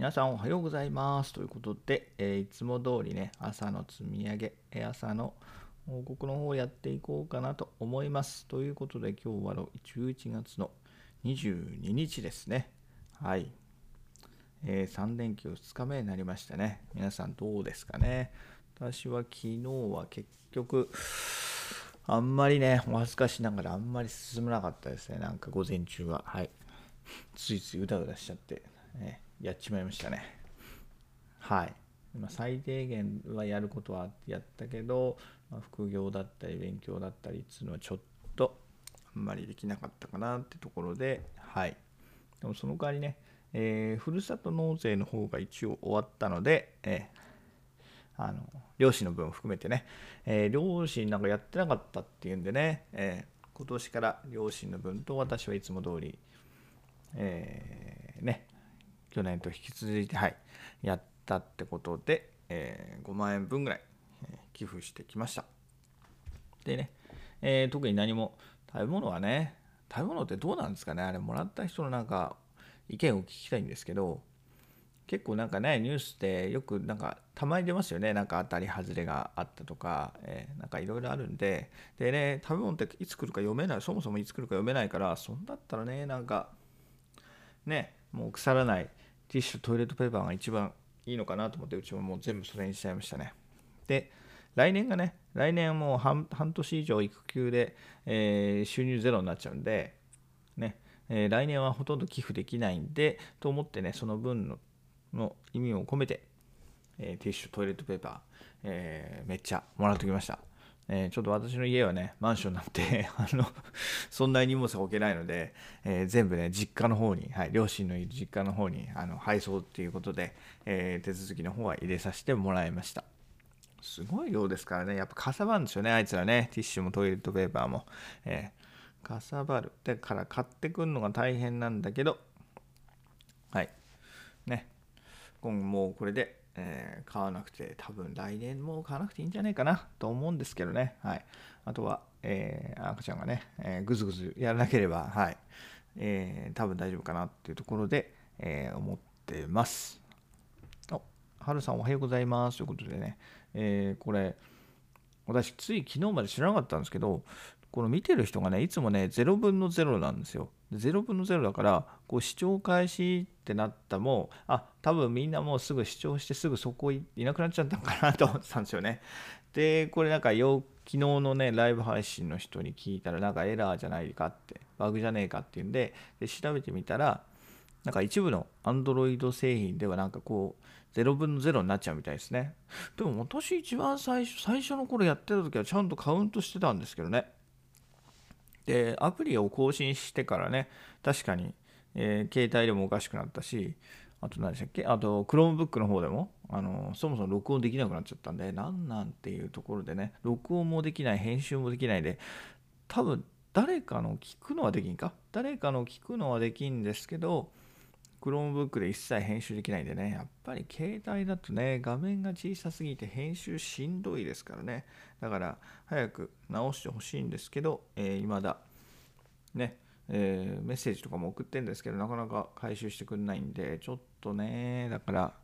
皆さんおはようございます。ということで、えーいつも通りね朝の積み上げ朝の報告の方をやっていこうかなと思います。ということで今日は11月の22日ですね。はい、え3連休2日目になりましたね。皆さんどうですかね。私は昨日は結局あんまりねお恥ずかしながらあんまり進まなかったですね。なんか午前中は。はい。ついついうだうだしちゃって、ね、やっちまいましたね。はい。まあ、最低限はやることはやったけど、まあ、副業だったり勉強だったりっていうのはちょっとあんまりできなかったかなってところで、はい。でもその代わりね、えーふるさと納税の方が一応終わったので、えーあの両親の分を含めてね、えー両親なんかやってなかったっていうんでね、えー今年から両親の分と私はいつも通りえーね、去年と引き続いて、はい、やったってことで、えー5万円分ぐらい、え寄付してきました。でね、えー特に何も、食べ物はね、食べ物ってどうなんですかね、あれ、もらった人のなんか意見を聞きたいんですけど、結構なんかね、ニュースでよくなんかたまに出ますよね、なんか当たり外れがあったとか、えーなんかいろいろあるんで、でね、食べ物っていつ来るか読めない、そもそもいつ来るか読めないから、そんだったらね、なんか、ね、もう腐らないティッシュ、トイレットペーパーが一番いいのかなと思って、うちももう全部それにしちゃいましたね。で、来年がね、来年はもう半年以上育休で、えー収入ゼロになっちゃうんで、ね、えー来年はほとんど寄付できないんで、と思ってね、その分のの意味を込めて、えーティッシュ、トイレットペーパー、えめっちゃもらってきました。えーちょっと私の家はね、マンションなんて あの、そんなに荷物が置けないので、えー全部ね、実家の方に、はい、両親のいる実家の方にあの配送っていうことで、えー手続きの方は入れさせてもらいました。すごい量ですからね、やっぱかさばるんですよね、あいつらね、ティッシュもトイレットペーパーも。えーかさばる。だから買ってくるのが大変なんだけど、はい。ね。今後もうこれで、えー買わなくて、多分来年も買わなくていいんじゃないかなと思うんですけどね。はい。あとは、えー赤ちゃんがね、えーぐずぐずやらなければ、はい。えー多分大丈夫かなっていうところで、えー思ってます。お、はるさんおはようございます。ということでね、えーこれ、私、つい昨日まで知らなかったんですけど、この見てる人がね、いつもね、0分の0なんですよ。0分の0だから、こう視聴開始ってなったも、あ、多分みんなもうすぐ視聴してすぐそこいいなくなっちゃったのかなと思ってたんですよね。で、これなんかよ、昨日のね、ライブ配信の人に聞いたら、なんかエラーじゃないかって、バグじゃねえかっていうんで、で調べてみたら、なんか一部の Android 製品ではなんかこう0分の0になっちゃうみたいですね。でも私一番最初、最初の頃やってた時はちゃんとカウントしてたんですけどね。で、アプリを更新してからね、確かに、えー携帯でもおかしくなったし、あと何でしたっけ？あと Chromebook の方でもあのそもそも録音できなくなっちゃったんで、なんなんていうところでね、録音もできない、編集もできないで、多分誰かの聞くのはできんか？誰かの聞くのはできんですけど、Chromebook で一切編集できないんでね、やっぱり携帯だとね、画面が小さすぎて編集しんどいですからね。だから、早く直してほしいんですけど、えー、未だ、ね、えーメッセージとかも送ってるんですけど、なかなか回収してくれないんで、ちょっとね、だから、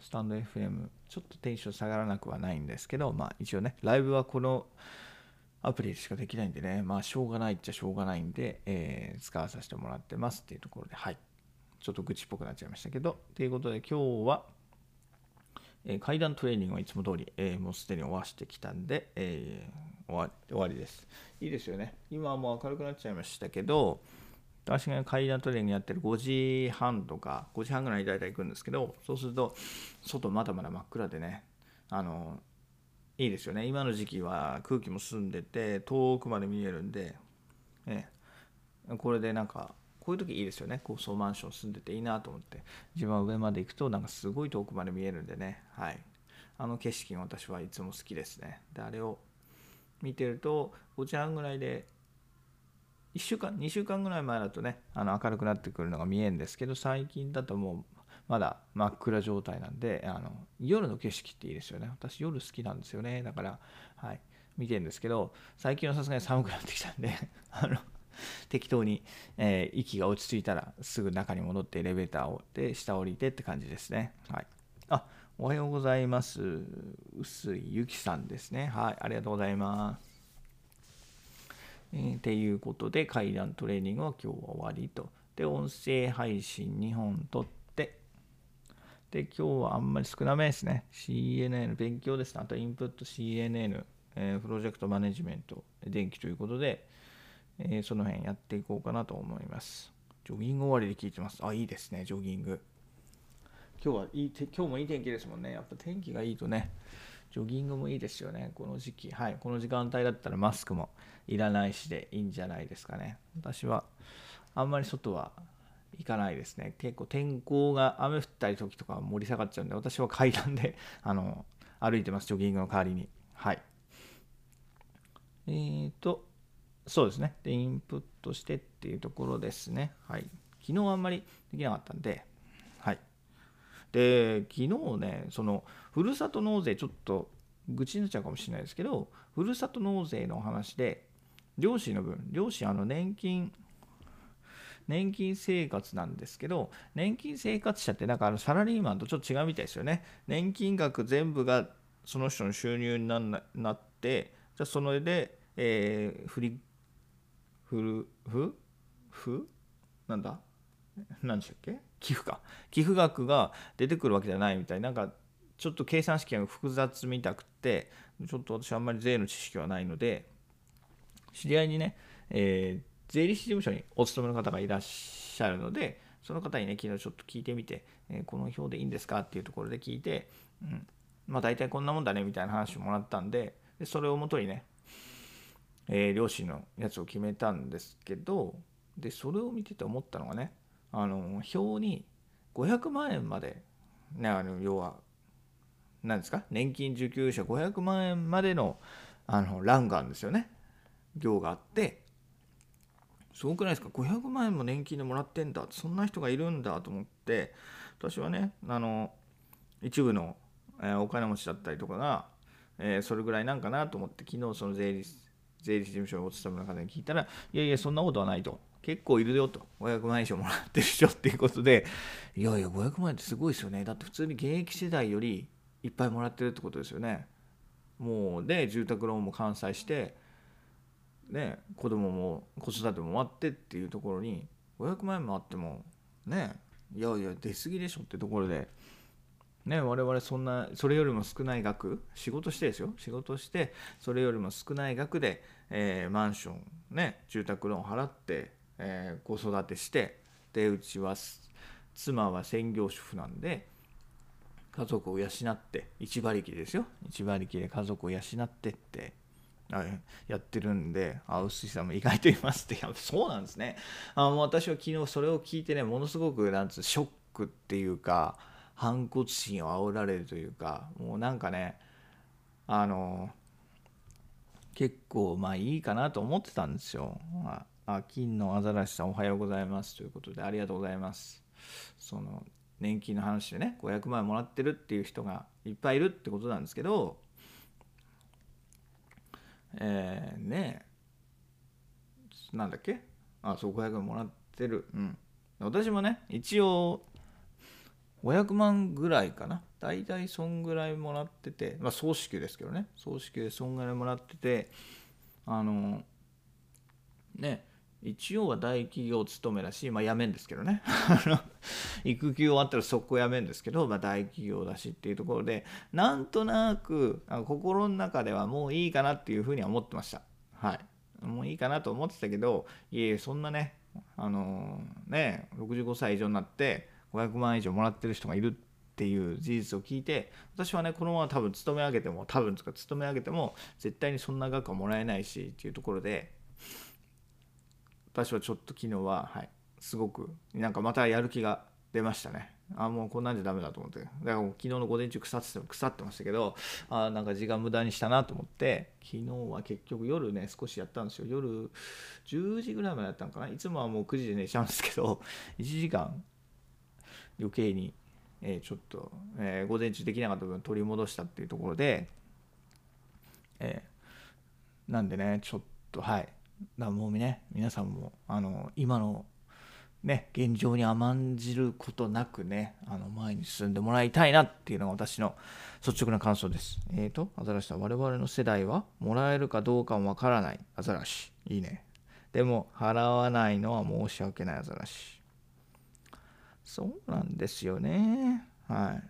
スタンド FM、ちょっとテンション下がらなくはないんですけど、まあ一応ね、ライブはこのアプリでしかできないんでね、まあしょうがないっちゃしょうがないんで、えー使わさせてもらってますっていうところで、はい。ちょっと愚痴っぽくなっちゃいましたけど、ということで今日は、えー階段トレーニングはいつも通り、えーもうすでに終わしてきたんで、えー終わ終わりです。いいですよね。今はもう明るくなっちゃいましたけど、私が階段トレーニングやってる5時半とか、5時半ぐらいに大体行くんですけど、そうすると、外まだまだ真っ暗でね、あの、いいですよね。今の時期は空気も澄んでて、遠くまで見えるんで、ええ、これでなんか、こういう時いいですよね。高層マンション住んでていいなと思って。自分は上まで行くと、なんかすごい遠くまで見えるんでね。はい。あの景色が私はいつも好きですね。で、あれを見てると、5時半ぐらいで、1週間、2週間ぐらい前だとね、あの明るくなってくるのが見えるんですけど、最近だともう、まだ真っ暗状態なんで、あの夜の景色っていいですよね。私、夜好きなんですよね。だから、はい、見てるんですけど、最近はさすがに寒くなってきたんで、あの適当に、えー、息が落ち着いたらすぐ中に戻ってエレベーターをで下降りてって感じですね。はい。あ、おはようございます。臼井ゆきさんですね。はい、ありがとうございます。えー、っていうことで、階段トレーニングは今日は終わりと。で、音声配信2本撮って、で、今日はあんまり少なめですね。CNN、勉強ですね。あとインプット CNN、えー、プロジェクトマネジメント、電気ということで、えー、その辺やっていこうかなと思います。ジョギング終わりで聞いてます。あ、いいですね、ジョギング。今日はいい今日もいい天気ですもんね。やっぱ天気がいいとね、ジョギングもいいですよね。この時期。はい。この時間帯だったらマスクもいらないしでいいんじゃないですかね。私はあんまり外は行かないですね。結構天候が雨降ったり時とか盛り下がっちゃうんで、私は階段で あの歩いてます。ジョギングの代わりに。はい。えっ、ー、と、そうですね。で、インプットしてっていうところですね。はい。昨日あんまりできなかったんで、はい。で、昨日ね、その、ふるさと納税、ちょっと愚痴になっちゃうかもしれないですけど、ふるさと納税の話で、漁師の分、漁師、あの、年金、年金生活なんですけど、年金生活者ってなんかあのサラリーマンとちょっと違うみたいですよね。年金額全部がその人の収入になって、じゃそれで、えー、振りふるふふなんだ？何でしたっけ？寄付か。寄付額が出てくるわけじゃないみたい。なんかちょっと計算式が複雑みたくてちょっと私あんまり税の知識はないので知り合いにね、えー、税理士事務所にお勤めの方がいらっしゃるのでその方にね昨日ちょっと聞いてみて、えー、この表でいいんですかっていうところで聞いて、うん、まあ大体こんなもんだねみたいな話をもらったんででそれをもとにねえー、両親のやつを決めたんですけどでそれを見てて思ったのがねあの表に500万円まで、ね、あの要は何ですか年金受給者500万円までのあの欄があるんですよね。行があってすごくないですか500万円も年金でもらってんだそんな人がいるんだと思って私はねあの一部の、え、お金持ちだったりとかが、え、それぐらいなんかなと思って昨日その税理士税理士事務所にお勤めの方に聞いたら、いやいや、そんなことはないと。結構いるよと。500万以上もらってる人っていうことで、いやいや、500万円ってすごいですよね。だって普通に現役世代よりいっぱいもらってるってことですよね。もう、で、住宅ローンも完済して、ね、子供も子育ても終わってっていうところに、500万円もあっても、ね、いやいや、出過ぎでしょってところで、ね、我々そんなそれよりも少ない額仕事してですよ。仕事してそれよりも少ない額で、えー、マンションね住宅ローン払って、えー、子育てしてでうちは妻は専業主婦なんで家族を養って一馬力ですよ。一馬力で家族を養ってってやってるんで、あ、臼井さんも意外といますって、やそうなんですね。あもう私は昨日それを聞いてね、ものすごくなんつうショックっていうか、反骨心を煽られるというかもうなんかねあの結構まあいいかなと思ってたんですよ。あ金のアザラシさんおはようございますということでありがとうございます。その年金の話でね500万円もらってるっていう人がいっぱいいるってことなんですけどえー、ねなんだっけ？あそう500万もらってるうん私もね一応500万ぐらいかな。大体そんぐらいもらっててまあ総支給ですけどね。総支給でそんぐらいもらっててあのね一応は大企業勤めだし、まあ、辞めんですけどね。育休終わったら速攻辞めんですけど、まあ、大企業だしっていうところでなんとなく心の中ではもういいかなっていうふうには思ってました。はい。もういいかなと思ってたけどいえそんなねあのー、ね65歳以上になって500万以上もらってる人がいるっていう事実を聞いて私はねこのまま多分勤め上げても多分つか勤め上げても絶対にそんな額はもらえないしっていうところで私はちょっと昨日ははいすごくなんかまたやる気が出ましたね。あもうこんなんじゃダメだと思って。だから昨日の午前中腐って腐ってましたけどあなんか時間無駄にしたなと思って昨日は結局夜ね少しやったんですよ。夜10時ぐらいまでやったのかな。いつもはもう9時で寝ちゃうんですけど1時間余計に、えー、ちょっと、えー、午前中できなかった分取り戻したっていうところで、えー、なんでねちょっとはい。だからもうね皆さんもあの今のね現状に甘んじることなくねあの前に進んでもらいたいなっていうのが私の率直な感想です。えーとアザラシさん我々の世代はもらえるかどうかもわからない。アザラシ。いいね。でも払わないのは申し訳ないアザラシ。そうなんですよね。はい。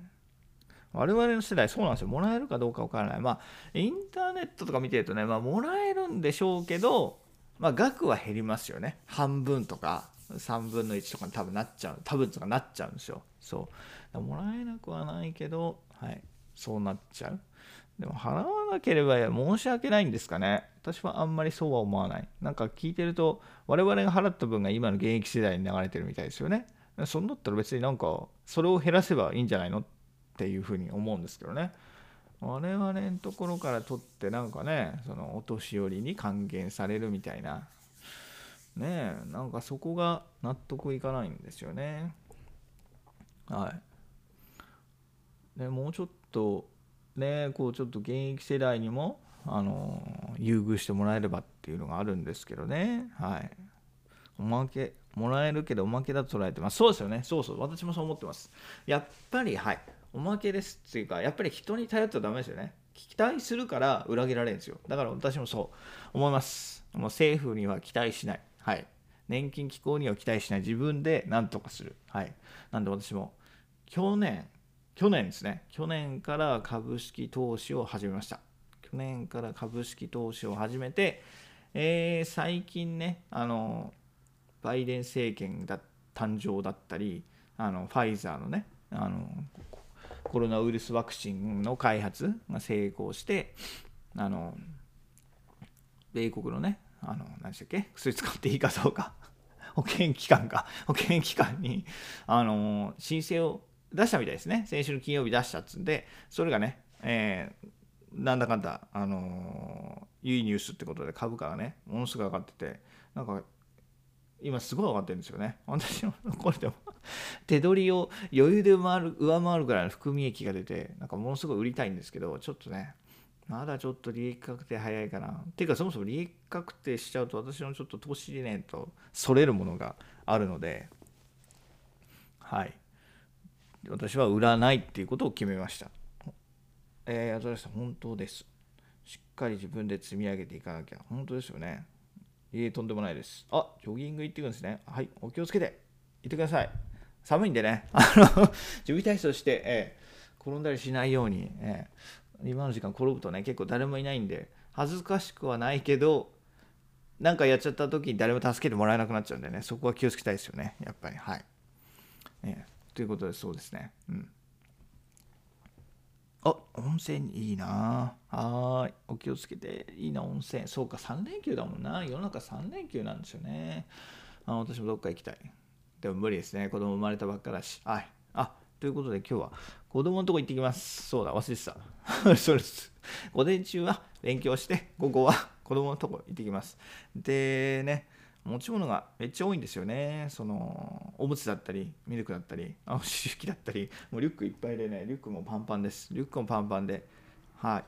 我々の世代そうなんですよ。もらえるかどうかわからない。まあインターネットとか見てるとねまあもらえるんでしょうけどまあ額は減りますよね。半分とか3分の1とかに多分なっちゃう。多分とかなっちゃうんですよ。そう。もらえなくはないけどはい。そうなっちゃう。でも払わなければ申し訳ないんですかね。私はあんまりそうは思わない。なんか聞いてると我々が払った分が今の現役世代に流れてるみたいですよね。そんだったら別になんかそれを減らせばいいんじゃないのっていうふうに思うんですけどね。我々のところから取ってなんかねそのお年寄りに還元されるみたいな。ねえなんかそこが納得いかないんですよね。はい。でもうちょっとねこうちょっと現役世代にもあの優遇してもらえればっていうのがあるんですけどね。はい。おまけ。もらえるけどおまけだと捉えてます。そうですよね。そうそう。私もそう思ってます。やっぱりはい。おまけですっていうかやっぱり人に頼っちゃダメですよね。期待するから裏切られるんですよ。だから私もそう。思います。もう政府には期待しない。はい。年金機構には期待しない。自分で何とかする。はい。なんで私も去年去年ですね。去年から株式投資を始めました。去年から株式投資を始めて、えー、最近ねあのバイデン政権だ誕生だったりあのファイザーのねあのコロナウイルスワクチンの開発が成功してあの米国のねあの何でしたっけ薬使っていいかどうか 保険機関か保険機関にあの申請を出したみたいですね。先週の金曜日出したっつんでそれがね、えー、なんだかんだ、あのいいニュースってことで株価がねものすごい上がっててなんか今すごい上がってるんですよね。私のこれでも手取りを余裕で上回る上回るぐらいの含み益が出て、なんかものすごい売りたいんですけど、ちょっとね、まだちょっと利益確定早いかな。っていうか、そもそも利益確定しちゃうと、私のちょっと投資理念とそれるものがあるので、はい。私は売らないっていうことを決めました。えー、アザラシさん、本当です。しっかり自分で積み上げていかなきゃ。本当ですよね。いえ、とんでもないです。あ、ジョギング行ってくんですね。はい、お気をつけて行ってください。寒いんでね、あの、準備体操して、えー、転んだりしないように、えー、今の時間転ぶとね、結構誰もいないんで、恥ずかしくはないけど、なんかやっちゃった時に誰も助けてもらえなくなっちゃうんでね、そこは気をつけたいですよね、やっぱり。はい。えー、ということで、そうですね。うん。あ、温泉いいな。はい。お気をつけて。いいな、温泉。そうか、3連休だもんな。世の中3連休なんですよね。あ私もどっか行きたい。でも無理ですね。子供生まれたばっかだし。はい。あ、ということで今日は子供のとこ行ってきます。そうだ、忘れてた。そうです。午前中は勉強して、午後は子供のとこ行ってきます。でね、持ち物がめっちゃ多いんですよね。そのおむつだったり、ミルクだったり、あ思春期だったり、もうリュックいっぱいでね、リュックもパンパンです。リュックもパンパンで、はい。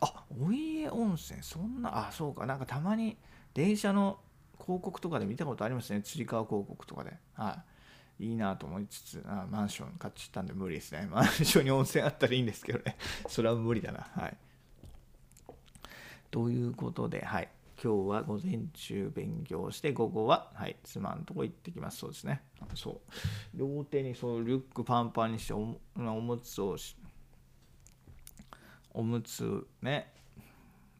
あ、お家温泉、そんな、あ、そうか、なんかたまに電車の広告とかで見たことありますね。つり革広告とかで。はい。いいなと思いつつ、あマンション買っちゃったんで無理ですね。マンションに温泉あったらいいんですけどね。それは無理だな。はい。ということで、はい。今日は午前中勉強して、午後は、はい、妻のとこ行ってきます。そうですね。そう。両手にそうリュックパンパンにしてお、おむつをおむつね、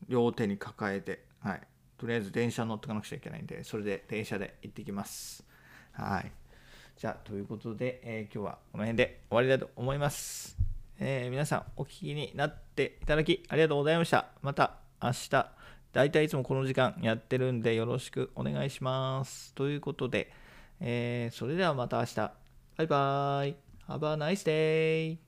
両手に抱えて、はい。とりあえず電車乗ってかなくちゃいけないんで、それで電車で行ってきます。はい。じゃあ、ということで、えー、今日はこの辺で終わりだと思います。えー、皆さん、お聞きになっていただきありがとうございました。また明日。大体いつもこの時間やってるんでよろしくお願いします。ということで、えー、それではまた明日。バイバーイ。Have a nice day.